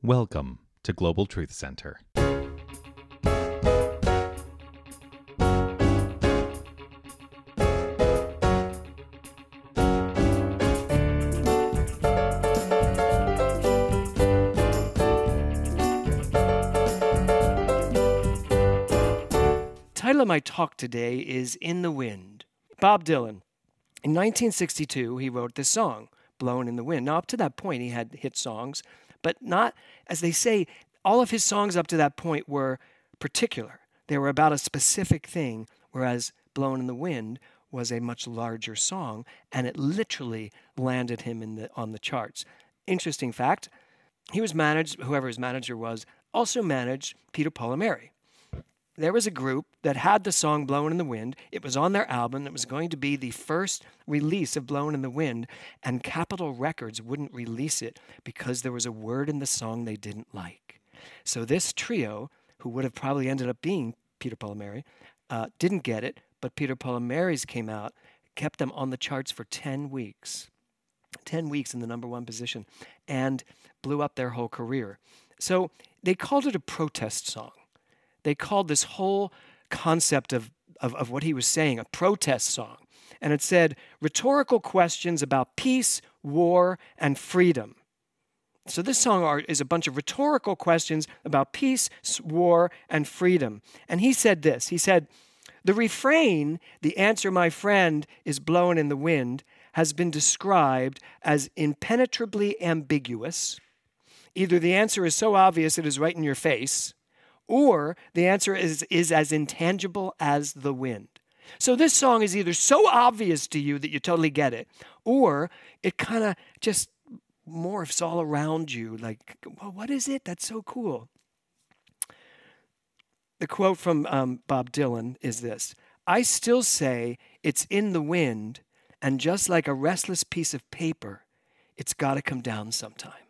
Welcome to Global Truth Center. title of my talk today is In the Wind. Bob Dylan. In 1962, he wrote this song, Blowin' in the Wind. Now, up to that point, he had hit songs, but not, as they say, all of his songs up to that point were particular. They were about a specific thing, whereas Blowin' in the Wind was a much larger song, and it literally landed him in the, on the charts. Interesting fact he was managed, whoever his manager was, also managed Peter Paul and Mary there was a group that had the song Blowin' in the Wind. It was on their album. It was going to be the first release of Blowin' in the Wind, and Capitol Records wouldn't release it because there was a word in the song they didn't like. So this trio, who would have probably ended up being Peter Paul and Mary, uh, didn't get it, but Peter Paul and Mary's came out, kept them on the charts for 10 weeks. 10 weeks in the number one position, and blew up their whole career. So they called it a protest song they called this whole concept of, of, of what he was saying a protest song. And it said rhetorical questions about peace, war, and freedom. So, this song is a bunch of rhetorical questions about peace, war, and freedom. And he said this He said, The refrain, the answer, my friend, is blown in the wind, has been described as impenetrably ambiguous. Either the answer is so obvious it is right in your face, or the answer is, is as intangible as the wind. So this song is either so obvious to you that you totally get it, or it kind of just morphs all around you like, well, what is it? That's so cool. The quote from um, Bob Dylan is this I still say it's in the wind, and just like a restless piece of paper, it's got to come down sometime.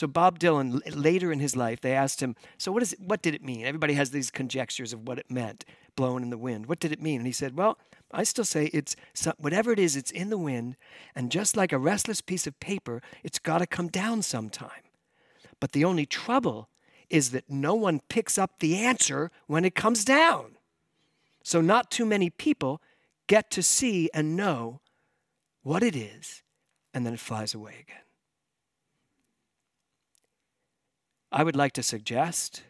So Bob Dylan, later in his life, they asked him, "So what is it, what did it mean?" Everybody has these conjectures of what it meant, blowing in the wind. What did it mean? And he said, "Well, I still say it's whatever it is. It's in the wind, and just like a restless piece of paper, it's got to come down sometime. But the only trouble is that no one picks up the answer when it comes down. So not too many people get to see and know what it is, and then it flies away again." I would like to suggest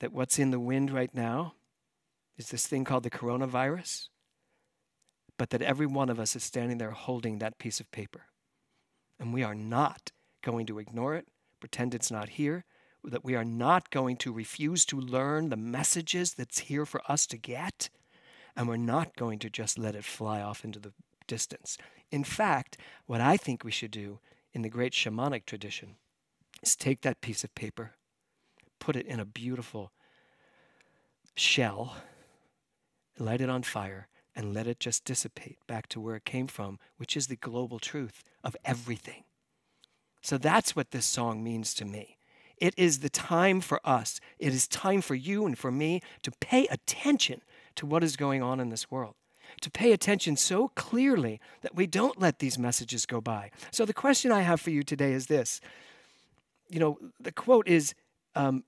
that what's in the wind right now is this thing called the coronavirus, but that every one of us is standing there holding that piece of paper. And we are not going to ignore it, pretend it's not here, that we are not going to refuse to learn the messages that's here for us to get, and we're not going to just let it fly off into the distance. In fact, what I think we should do in the great shamanic tradition is take that piece of paper, put it in a beautiful shell, light it on fire, and let it just dissipate back to where it came from, which is the global truth of everything. So that's what this song means to me. It is the time for us, it is time for you and for me to pay attention to what is going on in this world to pay attention so clearly that we don't let these messages go by. So, the question I have for you today is this you know, the quote is um,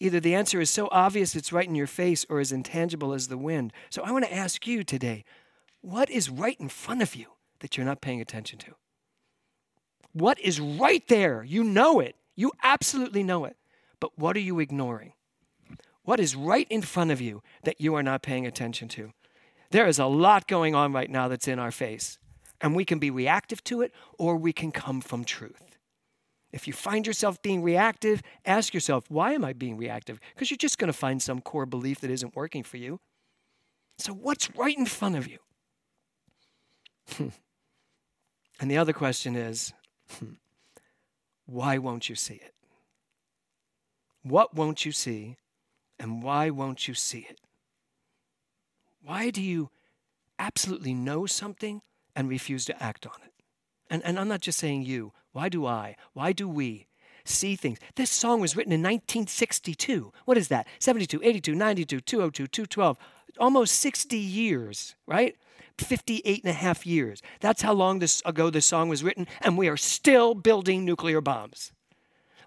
either the answer is so obvious it's right in your face or as intangible as the wind. So I want to ask you today what is right in front of you that you're not paying attention to? What is right there? You know it. You absolutely know it. But what are you ignoring? What is right in front of you that you are not paying attention to? There is a lot going on right now that's in our face, and we can be reactive to it or we can come from truth. If you find yourself being reactive, ask yourself, why am I being reactive? Because you're just going to find some core belief that isn't working for you. So, what's right in front of you? and the other question is, why won't you see it? What won't you see, and why won't you see it? Why do you absolutely know something and refuse to act on it? And, and I'm not just saying you. Why do I? Why do we see things? This song was written in 1962. What is that? 72, 82, 92, 202, 212. Almost 60 years, right? 58 and a half years. That's how long this, ago this song was written, and we are still building nuclear bombs.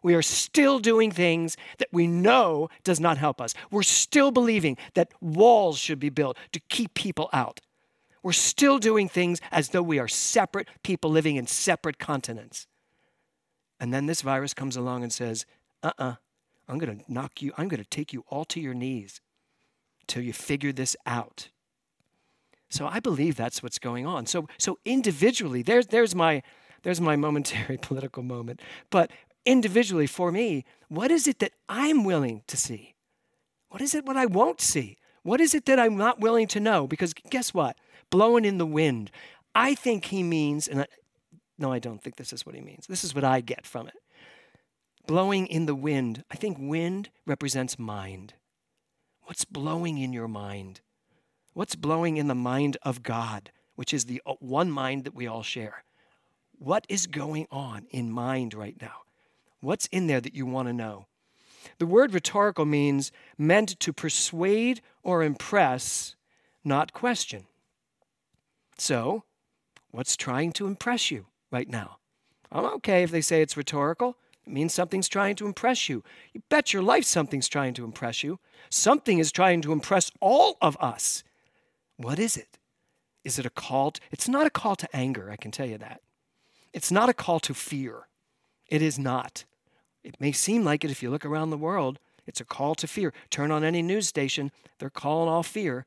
We are still doing things that we know does not help us. We're still believing that walls should be built to keep people out. We're still doing things as though we are separate people living in separate continents. And then this virus comes along and says, uh uh-uh, uh, i am going to knock you, I'm going to take you all to your knees till you figure this out. So I believe that's what's going on. So, so individually, there's, there's, my, there's my momentary political moment. But individually, for me, what is it that I'm willing to see? What is it what I won't see? What is it that I'm not willing to know? Because guess what? Blowing in the wind. I think he means, and no, I don't think this is what he means. This is what I get from it. Blowing in the wind. I think wind represents mind. What's blowing in your mind? What's blowing in the mind of God, which is the uh, one mind that we all share? What is going on in mind right now? What's in there that you want to know? The word rhetorical means meant to persuade or impress, not question. So, what's trying to impress you right now? I'm okay if they say it's rhetorical. It means something's trying to impress you. You bet your life something's trying to impress you. Something is trying to impress all of us. What is it? Is it a call? To, it's not a call to anger, I can tell you that. It's not a call to fear. It is not. It may seem like it if you look around the world. It's a call to fear. Turn on any news station, they're calling all fear.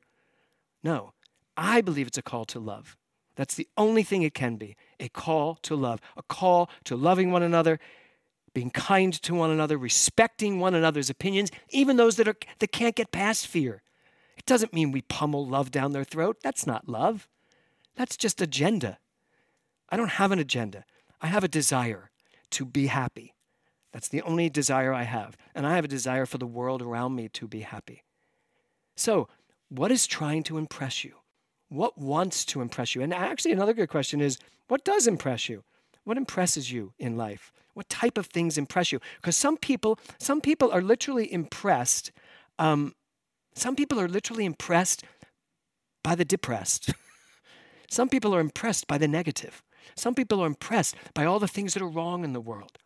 No, I believe it's a call to love. That's the only thing it can be a call to love, a call to loving one another, being kind to one another, respecting one another's opinions, even those that, are, that can't get past fear. It doesn't mean we pummel love down their throat. That's not love. That's just agenda. I don't have an agenda. I have a desire to be happy. That's the only desire I have. And I have a desire for the world around me to be happy. So, what is trying to impress you? What wants to impress you? And actually, another good question is what does impress you? What impresses you in life? What type of things impress you? Because some people, some people are literally impressed. Um, some people are literally impressed by the depressed. some people are impressed by the negative. Some people are impressed by all the things that are wrong in the world.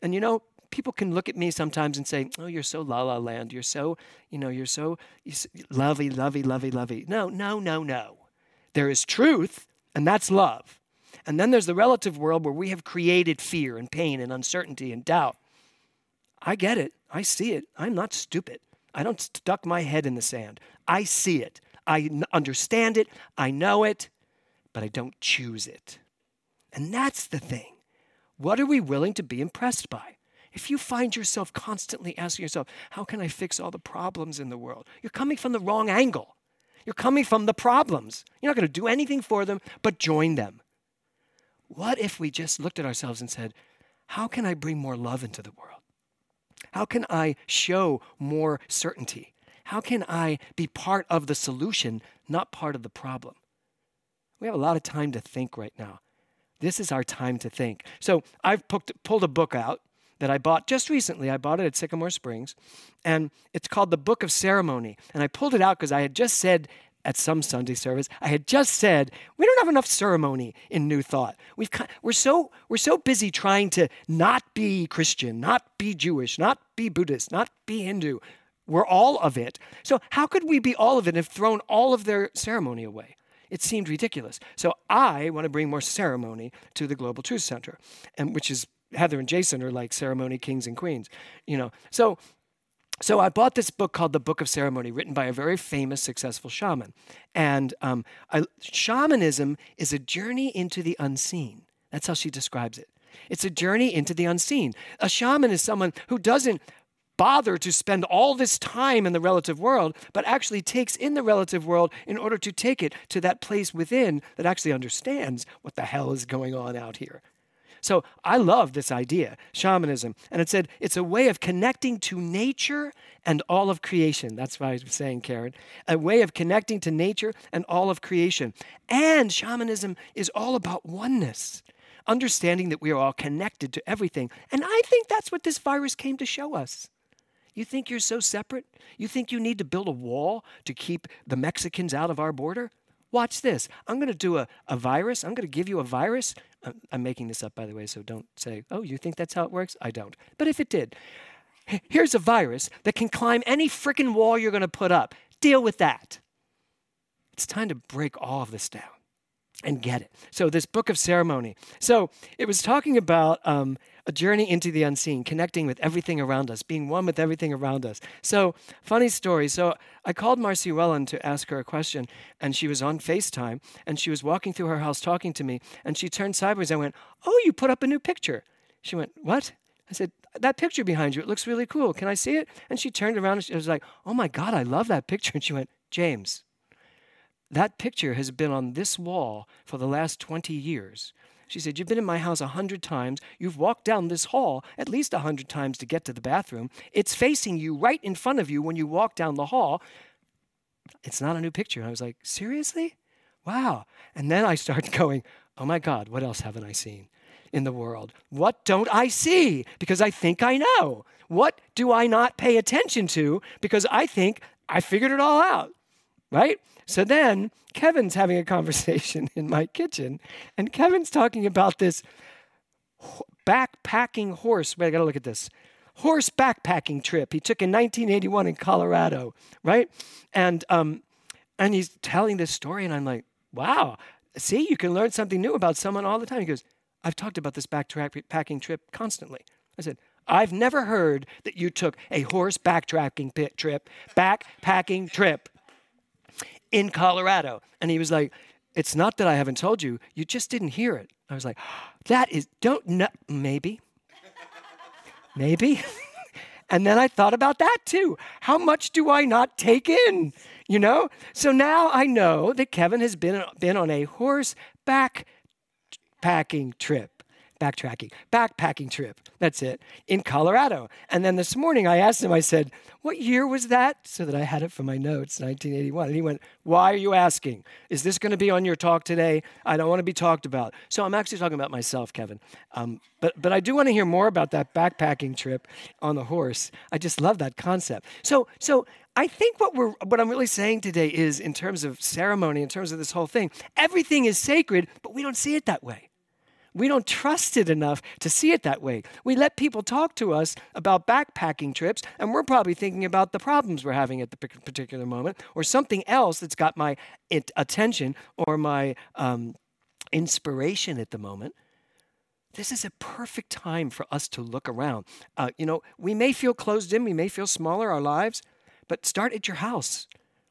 And you know, people can look at me sometimes and say, "Oh, you're so la la land. You're so, you know, you're so, you're so lovey, lovey, lovey, lovey." No, no, no, no. There is truth, and that's love. And then there's the relative world where we have created fear and pain and uncertainty and doubt. I get it. I see it. I'm not stupid. I don't stuck my head in the sand. I see it. I understand it. I know it but I don't choose it. And that's the thing. What are we willing to be impressed by? If you find yourself constantly asking yourself, How can I fix all the problems in the world? You're coming from the wrong angle. You're coming from the problems. You're not going to do anything for them but join them. What if we just looked at ourselves and said, How can I bring more love into the world? How can I show more certainty? How can I be part of the solution, not part of the problem? We have a lot of time to think right now. This is our time to think. So I've pulled a book out that I bought just recently. I bought it at Sycamore Springs, and it's called The Book of Ceremony. And I pulled it out because I had just said at some Sunday service, I had just said we don't have enough ceremony in New Thought. We've we're so we're so busy trying to not be Christian, not be Jewish, not be Buddhist, not be Hindu. We're all of it. So how could we be all of it and have thrown all of their ceremony away? It seemed ridiculous. So I want to bring more ceremony to the Global Truth Center, and which is Heather and Jason are like ceremony kings and queens, you know. So so I bought this book called The Book of Ceremony, written by a very famous, successful shaman. And um, I, shamanism is a journey into the unseen. That's how she describes it. It's a journey into the unseen. A shaman is someone who doesn't bother to spend all this time in the relative world, but actually takes in the relative world in order to take it to that place within that actually understands what the hell is going on out here. So I love this idea, shamanism. And it said it's a way of connecting to nature and all of creation. That's why I was saying, Karen. A way of connecting to nature and all of creation. And shamanism is all about oneness, understanding that we are all connected to everything. And I think that's what this virus came to show us. You think you're so separate? You think you need to build a wall to keep the Mexicans out of our border? Watch this. I'm going to do a, a virus. I'm going to give you a virus. I'm- making this up, by the way, so don't say, oh, you think that's how it works? I don't. But if it did, here's a virus that can climb any freaking wall you're going to put up. Deal with that. It's time to break all of this down and get it. So, this book of ceremony. So, it was talking about um, a journey into the unseen, connecting with everything around us, being one with everything around us. So, funny story. So, I called Marcy Wellen to ask her a question, and she was on FaceTime, and she was walking through her house talking to me, and she turned sideways. I went, Oh, you put up a new picture. She went, What? I said, That picture behind you, it looks really cool. Can I see it? And she turned around and she was like, Oh my God, I love that picture. And she went, James, that picture has been on this wall for the last 20 years. She said, You've been in my house a hundred times. You've walked down this hall at least a hundred times to get to the bathroom. It's facing you right in front of you when you walk down the hall. It's not a new picture. And I was like, Seriously? Wow. And then I started going, Oh my God, what else haven't I seen in the world? What don't I see? Because I think I know. What do I not pay attention to? Because I think I figured it all out right? So then Kevin's having a conversation in my kitchen, and Kevin's talking about this backpacking horse. Wait, I gotta look at this. Horse backpacking trip he took in 1981 in Colorado, right? And um, and he's telling this story, and I'm like, wow, see, you can learn something new about someone all the time. He goes, I've talked about this backpacking trip constantly. I said, I've never heard that you took a horse backtracking trip, backpacking trip in Colorado. And he was like, It's not that I haven't told you, you just didn't hear it. I was like, That is, don't know, maybe. maybe. and then I thought about that too. How much do I not take in? You know? So now I know that Kevin has been, been on a horseback packing trip. Backtracking, backpacking trip. That's it, in Colorado. And then this morning I asked him, I said, What year was that? So that I had it for my notes, 1981. And he went, Why are you asking? Is this going to be on your talk today? I don't want to be talked about. So I'm actually talking about myself, Kevin. Um, but, but I do want to hear more about that backpacking trip on the horse. I just love that concept. So, so I think what we're what I'm really saying today is in terms of ceremony, in terms of this whole thing, everything is sacred, but we don't see it that way. We don't trust it enough to see it that way. We let people talk to us about backpacking trips, and we're probably thinking about the problems we're having at the particular moment, or something else that's got my attention or my um, inspiration at the moment. This is a perfect time for us to look around. Uh, you know, we may feel closed in, we may feel smaller, our lives, but start at your house.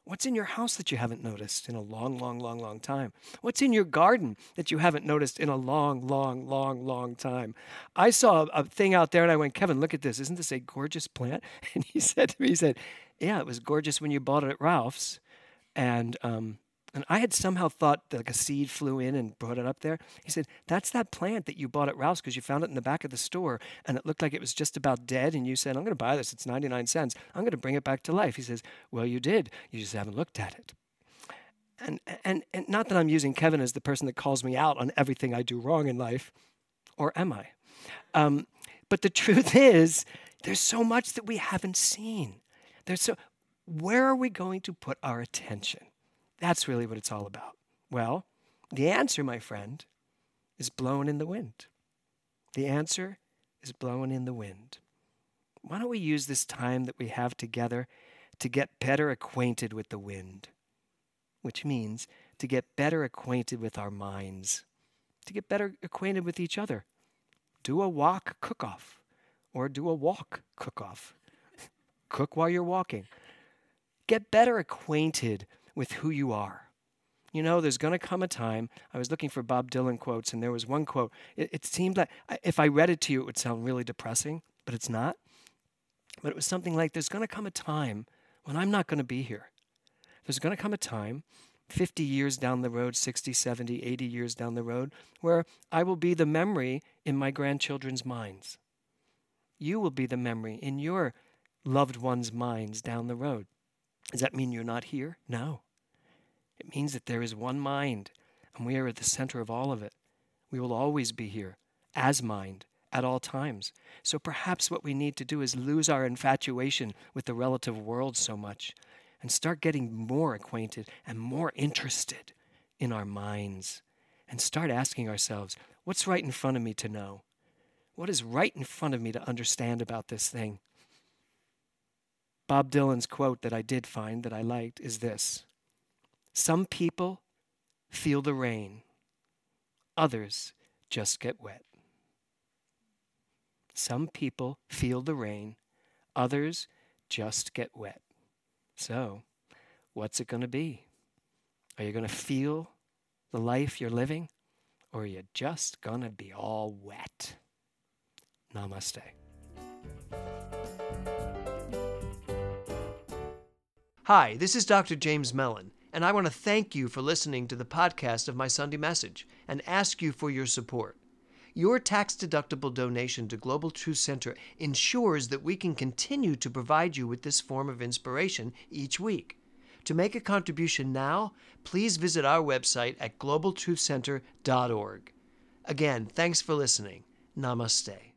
What's in your house that you haven't noticed in a long, long, long, long time? What's in your garden that you haven't noticed in a long, long, long, long time? I saw a thing out there and I went, Kevin, look at this. Isn't this a gorgeous plant? And he said to me, he said, Yeah, it was gorgeous when you bought it at Ralph's. And um, and I had somehow thought that like a seed flew in and brought it up there. He said, That's that plant that you bought at Ralph's because you found it in the back of the store and it looked like it was just about dead. And you said, I'm going to buy this. It's 99 cents. I'm going to bring it back to life. He says, Well, you did. You just haven't looked at it. And, and, and not that I'm using Kevin as the person that calls me out on everything I do wrong in life, or am I? Um, but the truth is, there's so much that we haven't seen. There's so, where are we going to put our attention? That's really what it's all about. Well, the answer, my friend, is blowing in the wind. The answer is blowing in the wind. Why don't we use this time that we have together to get better acquainted with the wind? Which means to get better acquainted with our minds, to get better acquainted with each other. Do a walk cook off or do a walk cook off. Cook while you're walking. Get better acquainted with who you are. You know, there's going to come a time. I was looking for Bob Dylan quotes, and there was one quote. It, it seemed like if I read it to you, it would sound really depressing, but it's not. But it was something like there's going to come a time when I'm not going to be here. There's going to come a time, 50 years down the road, 60, 70, 80 years down the road, where I will be the memory in my grandchildren's minds. You will be the memory in your loved ones' minds down the road. Does that mean you're not here? No. It means that there is one mind, and we are at the center of all of it. We will always be here as mind at all times. So perhaps what we need to do is lose our infatuation with the relative world so much and start getting more acquainted and more interested in our minds and start asking ourselves what's right in front of me to know? What is right in front of me to understand about this thing? Bob Dylan's quote that I did find that I liked is this Some people feel the rain, others just get wet. Some people feel the rain, others just get wet. So, what's it going to be? Are you going to feel the life you're living, or are you just going to be all wet? Namaste. Hi, this is Dr. James Mellon, and I want to thank you for listening to the podcast of my Sunday message and ask you for your support. Your tax deductible donation to Global Truth Center ensures that we can continue to provide you with this form of inspiration each week. To make a contribution now, please visit our website at globaltruthcenter.org. Again, thanks for listening. Namaste.